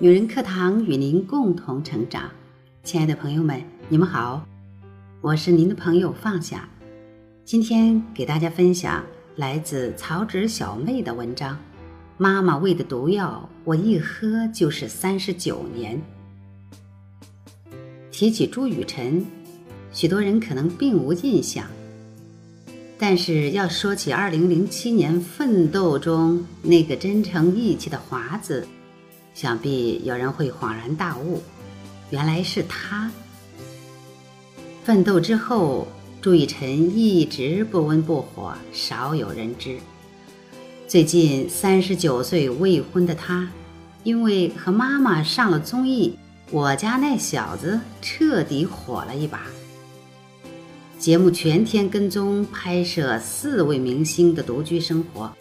女人课堂与您共同成长，亲爱的朋友们，你们好，我是您的朋友放下。今天给大家分享来自曹植小妹的文章：妈妈喂的毒药，我一喝就是三十九年。提起朱雨辰，许多人可能并无印象，但是要说起二零零七年《奋斗》中那个真诚义气的华子。想必有人会恍然大悟，原来是他。奋斗之后，朱雨辰一直不温不火，少有人知。最近三十九岁未婚的他，因为和妈妈上了综艺，我家那小子彻底火了一把。节目全天跟踪拍摄四位明星的独居生活。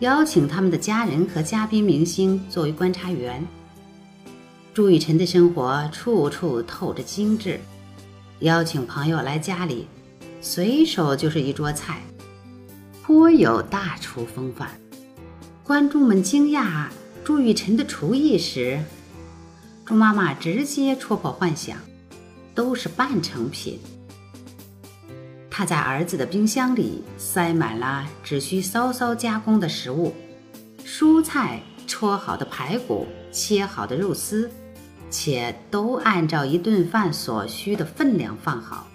邀请他们的家人和嘉宾明星作为观察员。朱雨辰的生活处处透着精致，邀请朋友来家里，随手就是一桌菜，颇有大厨风范。观众们惊讶朱雨辰的厨艺时，朱妈妈直接戳破幻想，都是半成品。他在儿子的冰箱里塞满了只需稍稍加工的食物，蔬菜、焯好的排骨、切好的肉丝，且都按照一顿饭所需的分量放好。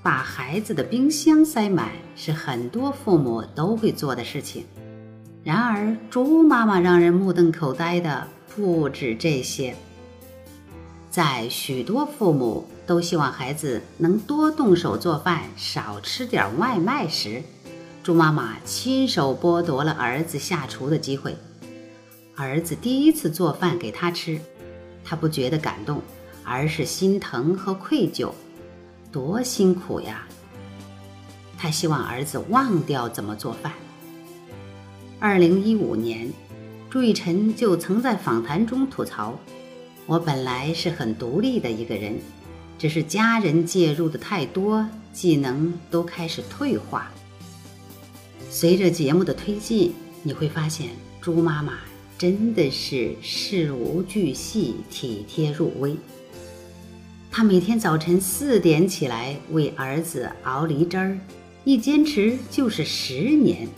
把孩子的冰箱塞满是很多父母都会做的事情，然而猪妈妈让人目瞪口呆的不止这些。在许多父母都希望孩子能多动手做饭，少吃点外卖时，猪妈妈亲手剥夺了儿子下厨的机会。儿子第一次做饭给他吃，他不觉得感动，而是心疼和愧疚。多辛苦呀！他希望儿子忘掉怎么做饭。二零一五年，朱雨辰就曾在访谈中吐槽。我本来是很独立的一个人，只是家人介入的太多，技能都开始退化。随着节目的推进，你会发现猪妈妈真的是事无巨细、体贴入微。她每天早晨四点起来为儿子熬梨汁儿，一坚持就是十年。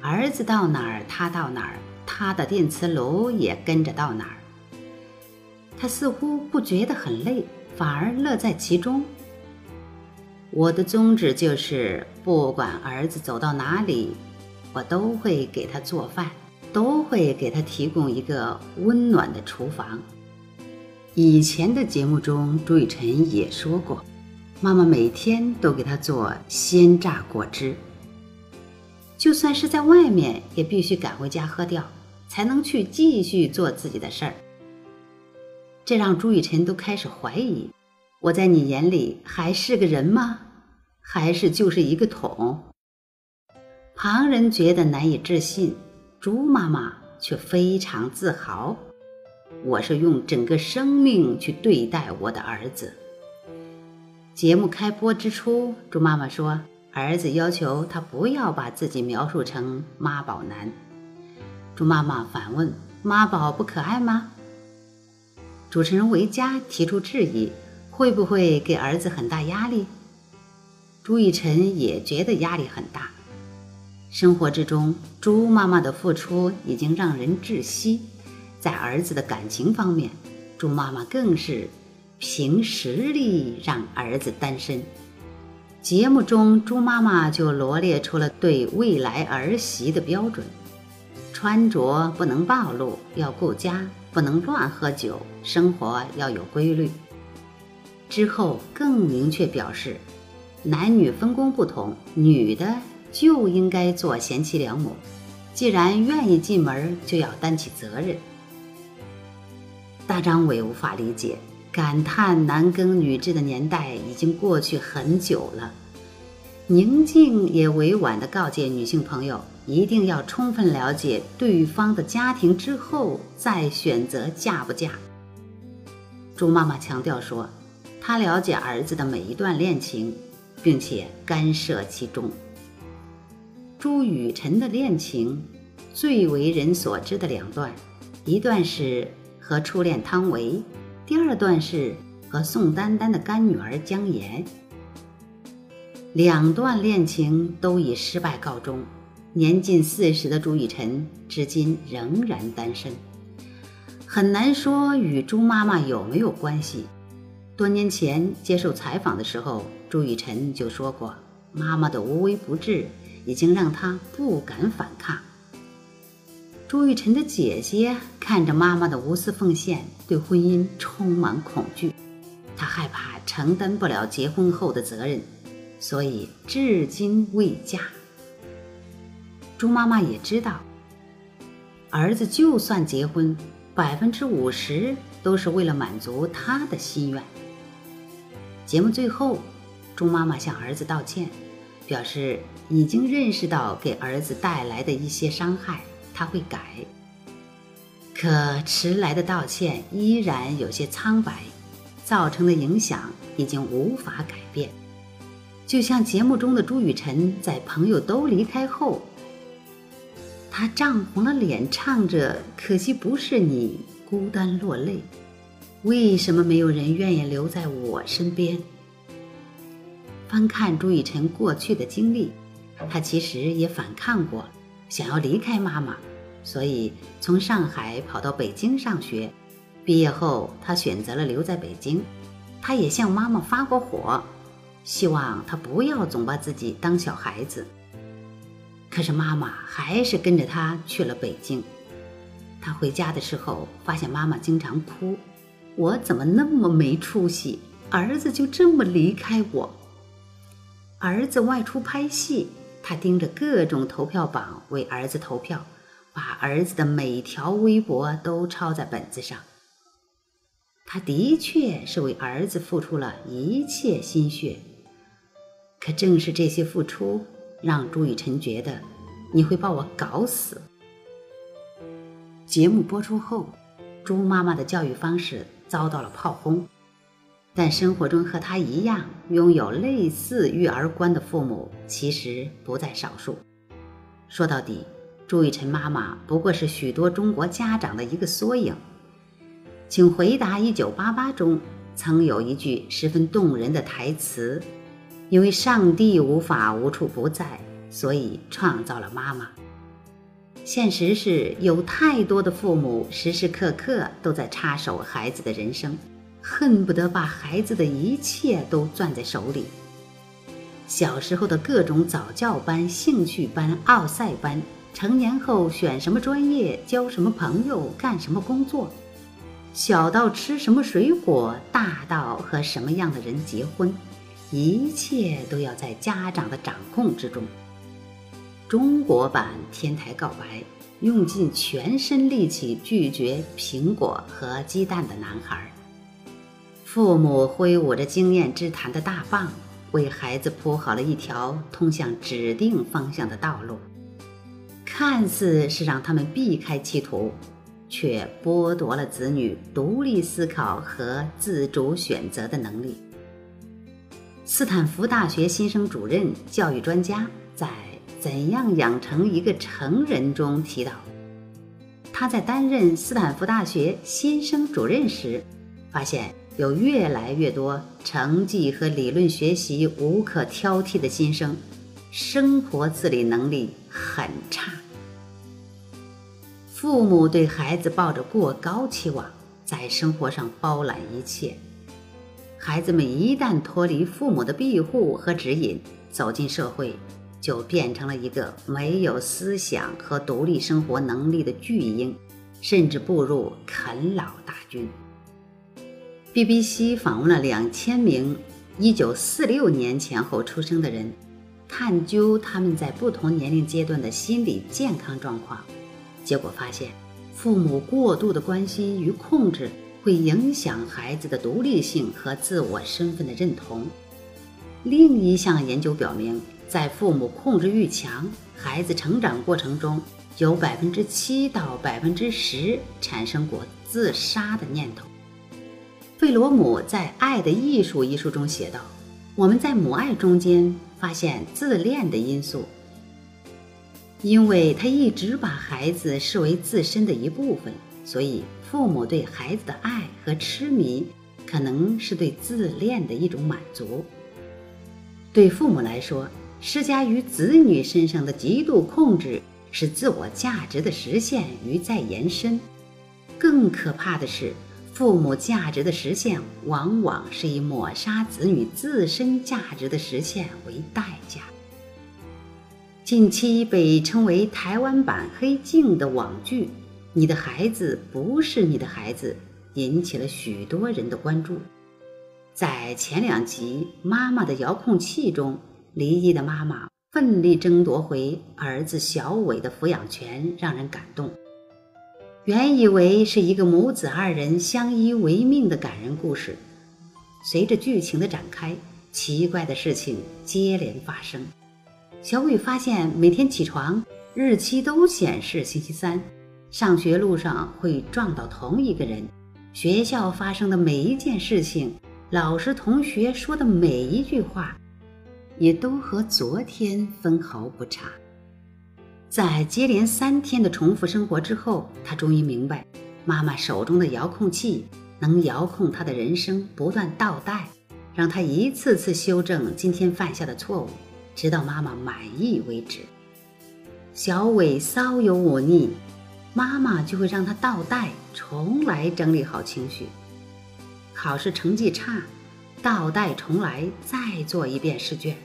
儿子到哪儿，她到哪儿，她的电磁炉也跟着到哪儿。他似乎不觉得很累，反而乐在其中。我的宗旨就是，不管儿子走到哪里，我都会给他做饭，都会给他提供一个温暖的厨房。以前的节目中，朱雨辰也说过，妈妈每天都给他做鲜榨果汁，就算是在外面，也必须赶回家喝掉，才能去继续做自己的事儿。这让朱雨辰都开始怀疑：我在你眼里还是个人吗？还是就是一个桶？旁人觉得难以置信，朱妈妈却非常自豪：我是用整个生命去对待我的儿子。节目开播之初，朱妈妈说，儿子要求她不要把自己描述成妈宝男。朱妈妈反问：妈宝不可爱吗？主持人维嘉提出质疑：会不会给儿子很大压力？朱雨辰也觉得压力很大。生活之中，朱妈妈的付出已经让人窒息。在儿子的感情方面，朱妈妈更是凭实力让儿子单身。节目中，朱妈妈就罗列出了对未来儿媳的标准：穿着不能暴露，要顾家。不能乱喝酒，生活要有规律。之后更明确表示，男女分工不同，女的就应该做贤妻良母，既然愿意进门，就要担起责任。大张伟无法理解，感叹男耕女织的年代已经过去很久了。宁静也委婉地告诫女性朋友。一定要充分了解对方的家庭之后再选择嫁不嫁。朱妈妈强调说，她了解儿子的每一段恋情，并且干涉其中。朱雨辰的恋情最为人所知的两段，一段是和初恋汤唯，第二段是和宋丹丹的干女儿姜妍。两段恋情都以失败告终。年近四十的朱雨辰至今仍然单身，很难说与朱妈妈有没有关系。多年前接受采访的时候，朱雨辰就说过，妈妈的无微不至已经让他不敢反抗。朱雨辰的姐姐看着妈妈的无私奉献，对婚姻充满恐惧，她害怕承担不了结婚后的责任，所以至今未嫁。朱妈妈也知道，儿子就算结婚，百分之五十都是为了满足他的心愿。节目最后，朱妈妈向儿子道歉，表示已经认识到给儿子带来的一些伤害，他会改。可迟来的道歉依然有些苍白，造成的影响已经无法改变。就像节目中的朱雨辰在朋友都离开后。他涨红了脸，唱着“可惜不是你”，孤单落泪。为什么没有人愿意留在我身边？翻看朱雨辰过去的经历，他其实也反抗过，想要离开妈妈，所以从上海跑到北京上学。毕业后，他选择了留在北京。他也向妈妈发过火，希望她不要总把自己当小孩子。可是妈妈还是跟着他去了北京。他回家的时候，发现妈妈经常哭。我怎么那么没出息？儿子就这么离开我。儿子外出拍戏，他盯着各种投票榜为儿子投票，把儿子的每条微博都抄在本子上。他的确是为儿子付出了一切心血。可正是这些付出。让朱雨辰觉得你会把我搞死。节目播出后，朱妈妈的教育方式遭到了炮轰，但生活中和她一样拥有类似育儿观的父母其实不在少数。说到底，朱雨辰妈妈不过是许多中国家长的一个缩影。请回答：一九八八中曾有一句十分动人的台词。因为上帝无法无处不在，所以创造了妈妈。现实是有太多的父母时时刻刻都在插手孩子的人生，恨不得把孩子的一切都攥在手里。小时候的各种早教班、兴趣班、奥赛班，成年后选什么专业、交什么朋友、干什么工作，小到吃什么水果，大到和什么样的人结婚。一切都要在家长的掌控之中。中国版《天台告白》，用尽全身力气拒绝苹果和鸡蛋的男孩。父母挥舞着经验之谈的大棒，为孩子铺好了一条通向指定方向的道路，看似是让他们避开歧途，却剥夺了子女独立思考和自主选择的能力。斯坦福大学新生主任、教育专家在《怎样养成一个成人》中提到，他在担任斯坦福大学新生主任时，发现有越来越多成绩和理论学习无可挑剔的新生，生活自理能力很差。父母对孩子抱着过高期望，在生活上包揽一切。孩子们一旦脱离父母的庇护和指引，走进社会，就变成了一个没有思想和独立生活能力的巨婴，甚至步入啃老大军。BBC 访问了两千名1946年前后出生的人，探究他们在不同年龄阶段的心理健康状况，结果发现，父母过度的关心与控制。会影响孩子的独立性和自我身份的认同。另一项研究表明，在父母控制欲强，孩子成长过程中有百分之七到百分之十产生过自杀的念头。费罗姆在《爱的艺术》一书中写道：“我们在母爱中间发现自恋的因素，因为他一直把孩子视为自身的一部分。”所以父母对孩子的爱和痴迷，可能是对自恋的一种满足。对父母来说，施加于子女身上的极度控制，是自我价值的实现与再延伸。更可怕的是，父母价值的实现，往往是以抹杀子女自身价值的实现为代价。近期被称为台湾版《黑镜》的网剧《你的孩子不是你的孩子》，引起了许多人的关注。在前两集《妈妈的遥控器》中，离异的妈妈奋力争夺回儿子小伟的抚养权，让人感动。原以为是一个母子二人相依为命的感人故事，随着剧情的展开，奇怪的事情接连发生。小伟发现每天起床日期都显示星期三，上学路上会撞到同一个人，学校发生的每一件事情，老师同学说的每一句话，也都和昨天分毫不差。在接连三天的重复生活之后，他终于明白，妈妈手中的遥控器能遥控他的人生不断倒带，让他一次次修正今天犯下的错误，直到妈妈满意为止。小伟稍有忤逆，妈妈就会让他倒带，重来整理好情绪。考试成绩差，倒带重来，再做一遍试卷。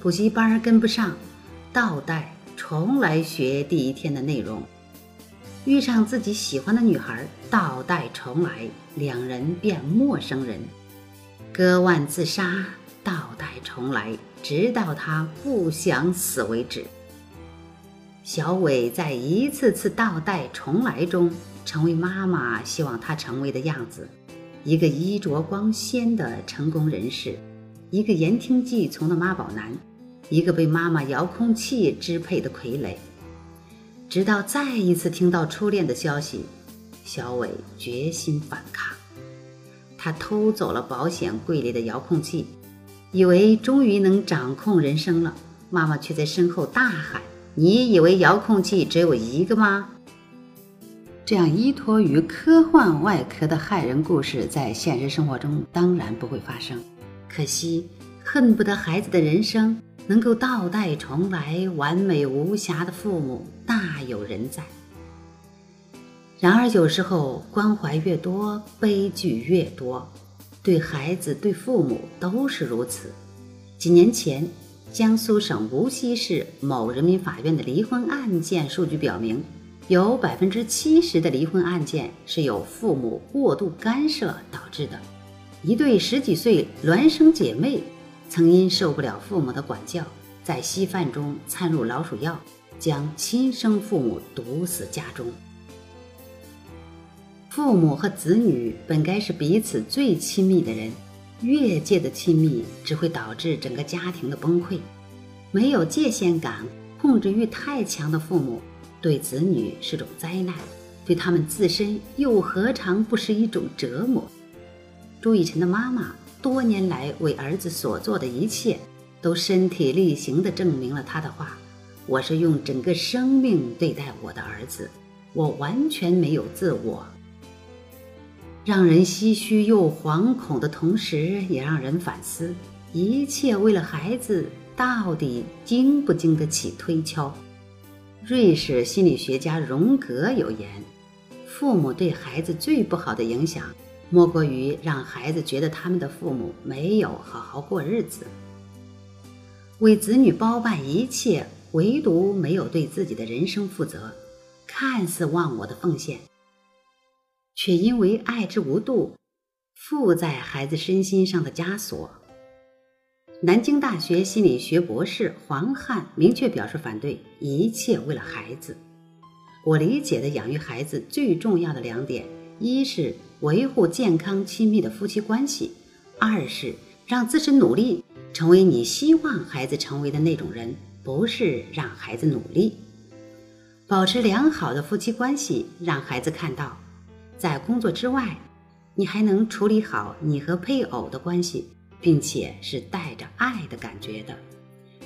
补习班跟不上，倒带。重来学第一天的内容，遇上自己喜欢的女孩，倒带重来，两人变陌生人，割腕自杀，倒带重来，直到他不想死为止。小伟在一次次倒带重来中，成为妈妈希望他成为的样子，一个衣着光鲜的成功人士，一个言听计从的妈宝男。一个被妈妈遥控器支配的傀儡，直到再一次听到初恋的消息，小伟决心反抗。他偷走了保险柜里的遥控器，以为终于能掌控人生了。妈妈却在身后大喊：“你以为遥控器只有一个吗？”这样依托于科幻外壳的害人故事，在现实生活中当然不会发生。可惜，恨不得孩子的人生。能够倒带重来、完美无瑕的父母大有人在。然而，有时候关怀越多，悲剧越多，对孩子、对父母都是如此。几年前，江苏省无锡市某人民法院的离婚案件数据表明，有百分之七十的离婚案件是由父母过度干涉导致的。一对十几岁孪生姐妹。曾因受不了父母的管教，在稀饭中掺入老鼠药，将亲生父母毒死家中。父母和子女本该是彼此最亲密的人，越界的亲密只会导致整个家庭的崩溃。没有界限感、控制欲太强的父母，对子女是种灾难，对他们自身又何尝不是一种折磨？朱雨辰的妈妈。多年来为儿子所做的一切，都身体力行地证明了他的话：“我是用整个生命对待我的儿子，我完全没有自我。”让人唏嘘又惶恐的同时，也让人反思：一切为了孩子，到底经不经得起推敲？瑞士心理学家荣格有言：“父母对孩子最不好的影响。”莫过于让孩子觉得他们的父母没有好好过日子，为子女包办一切，唯独没有对自己的人生负责。看似忘我的奉献，却因为爱之无度，附在孩子身心上的枷锁。南京大学心理学博士黄汉明确表示反对，一切为了孩子。我理解的养育孩子最重要的两点，一是。维护健康亲密的夫妻关系，二是让自身努力成为你希望孩子成为的那种人，不是让孩子努力。保持良好的夫妻关系，让孩子看到，在工作之外，你还能处理好你和配偶的关系，并且是带着爱的感觉的。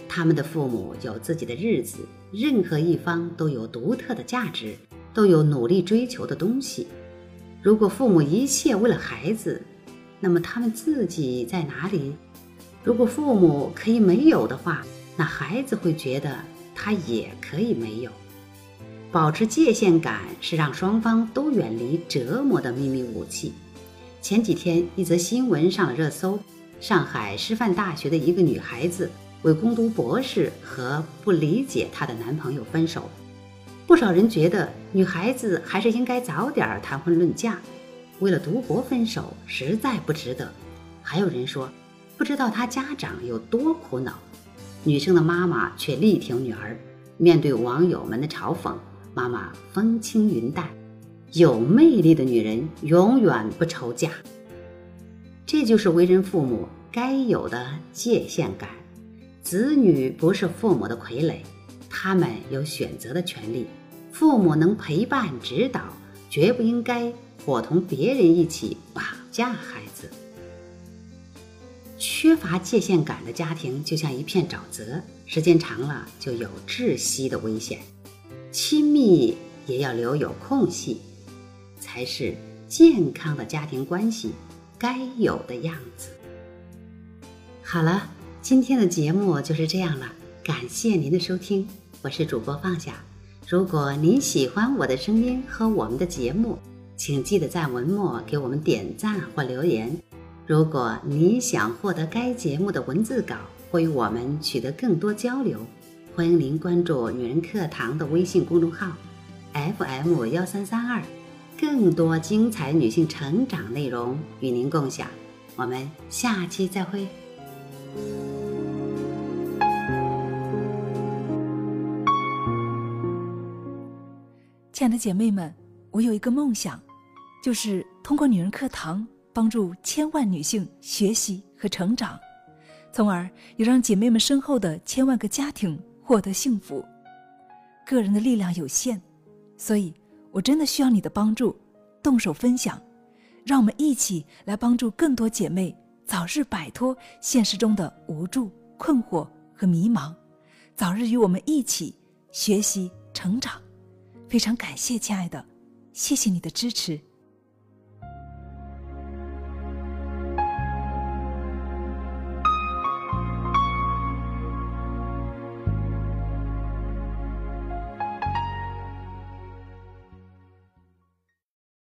他们的父母有自己的日子，任何一方都有独特的价值，都有努力追求的东西。如果父母一切为了孩子，那么他们自己在哪里？如果父母可以没有的话，那孩子会觉得他也可以没有。保持界限感是让双方都远离折磨的秘密武器。前几天，一则新闻上了热搜：上海师范大学的一个女孩子为攻读博士和不理解她的男朋友分手。不少人觉得女孩子还是应该早点谈婚论嫁。为了读博分手，实在不值得。还有人说，不知道她家长有多苦恼。女生的妈妈却力挺女儿。面对网友们的嘲讽，妈妈风轻云淡。有魅力的女人永远不愁嫁。这就是为人父母该有的界限感。子女不是父母的傀儡，他们有选择的权利。父母能陪伴指导，绝不应该。伙同别人一起绑架孩子，缺乏界限感的家庭就像一片沼泽，时间长了就有窒息的危险。亲密也要留有空隙，才是健康的家庭关系该有的样子。好了，今天的节目就是这样了，感谢您的收听，我是主播放下。如果您喜欢我的声音和我们的节目，请记得在文末给我们点赞或留言。如果你想获得该节目的文字稿或与我们取得更多交流，欢迎您关注“女人课堂”的微信公众号 FM 幺三三二，更多精彩女性成长内容与您共享。我们下期再会。亲爱的姐妹们，我有一个梦想。就是通过女人课堂帮助千万女性学习和成长，从而也让姐妹们身后的千万个家庭获得幸福。个人的力量有限，所以我真的需要你的帮助，动手分享，让我们一起来帮助更多姐妹早日摆脱现实中的无助、困惑和迷茫，早日与我们一起学习成长。非常感谢，亲爱的，谢谢你的支持。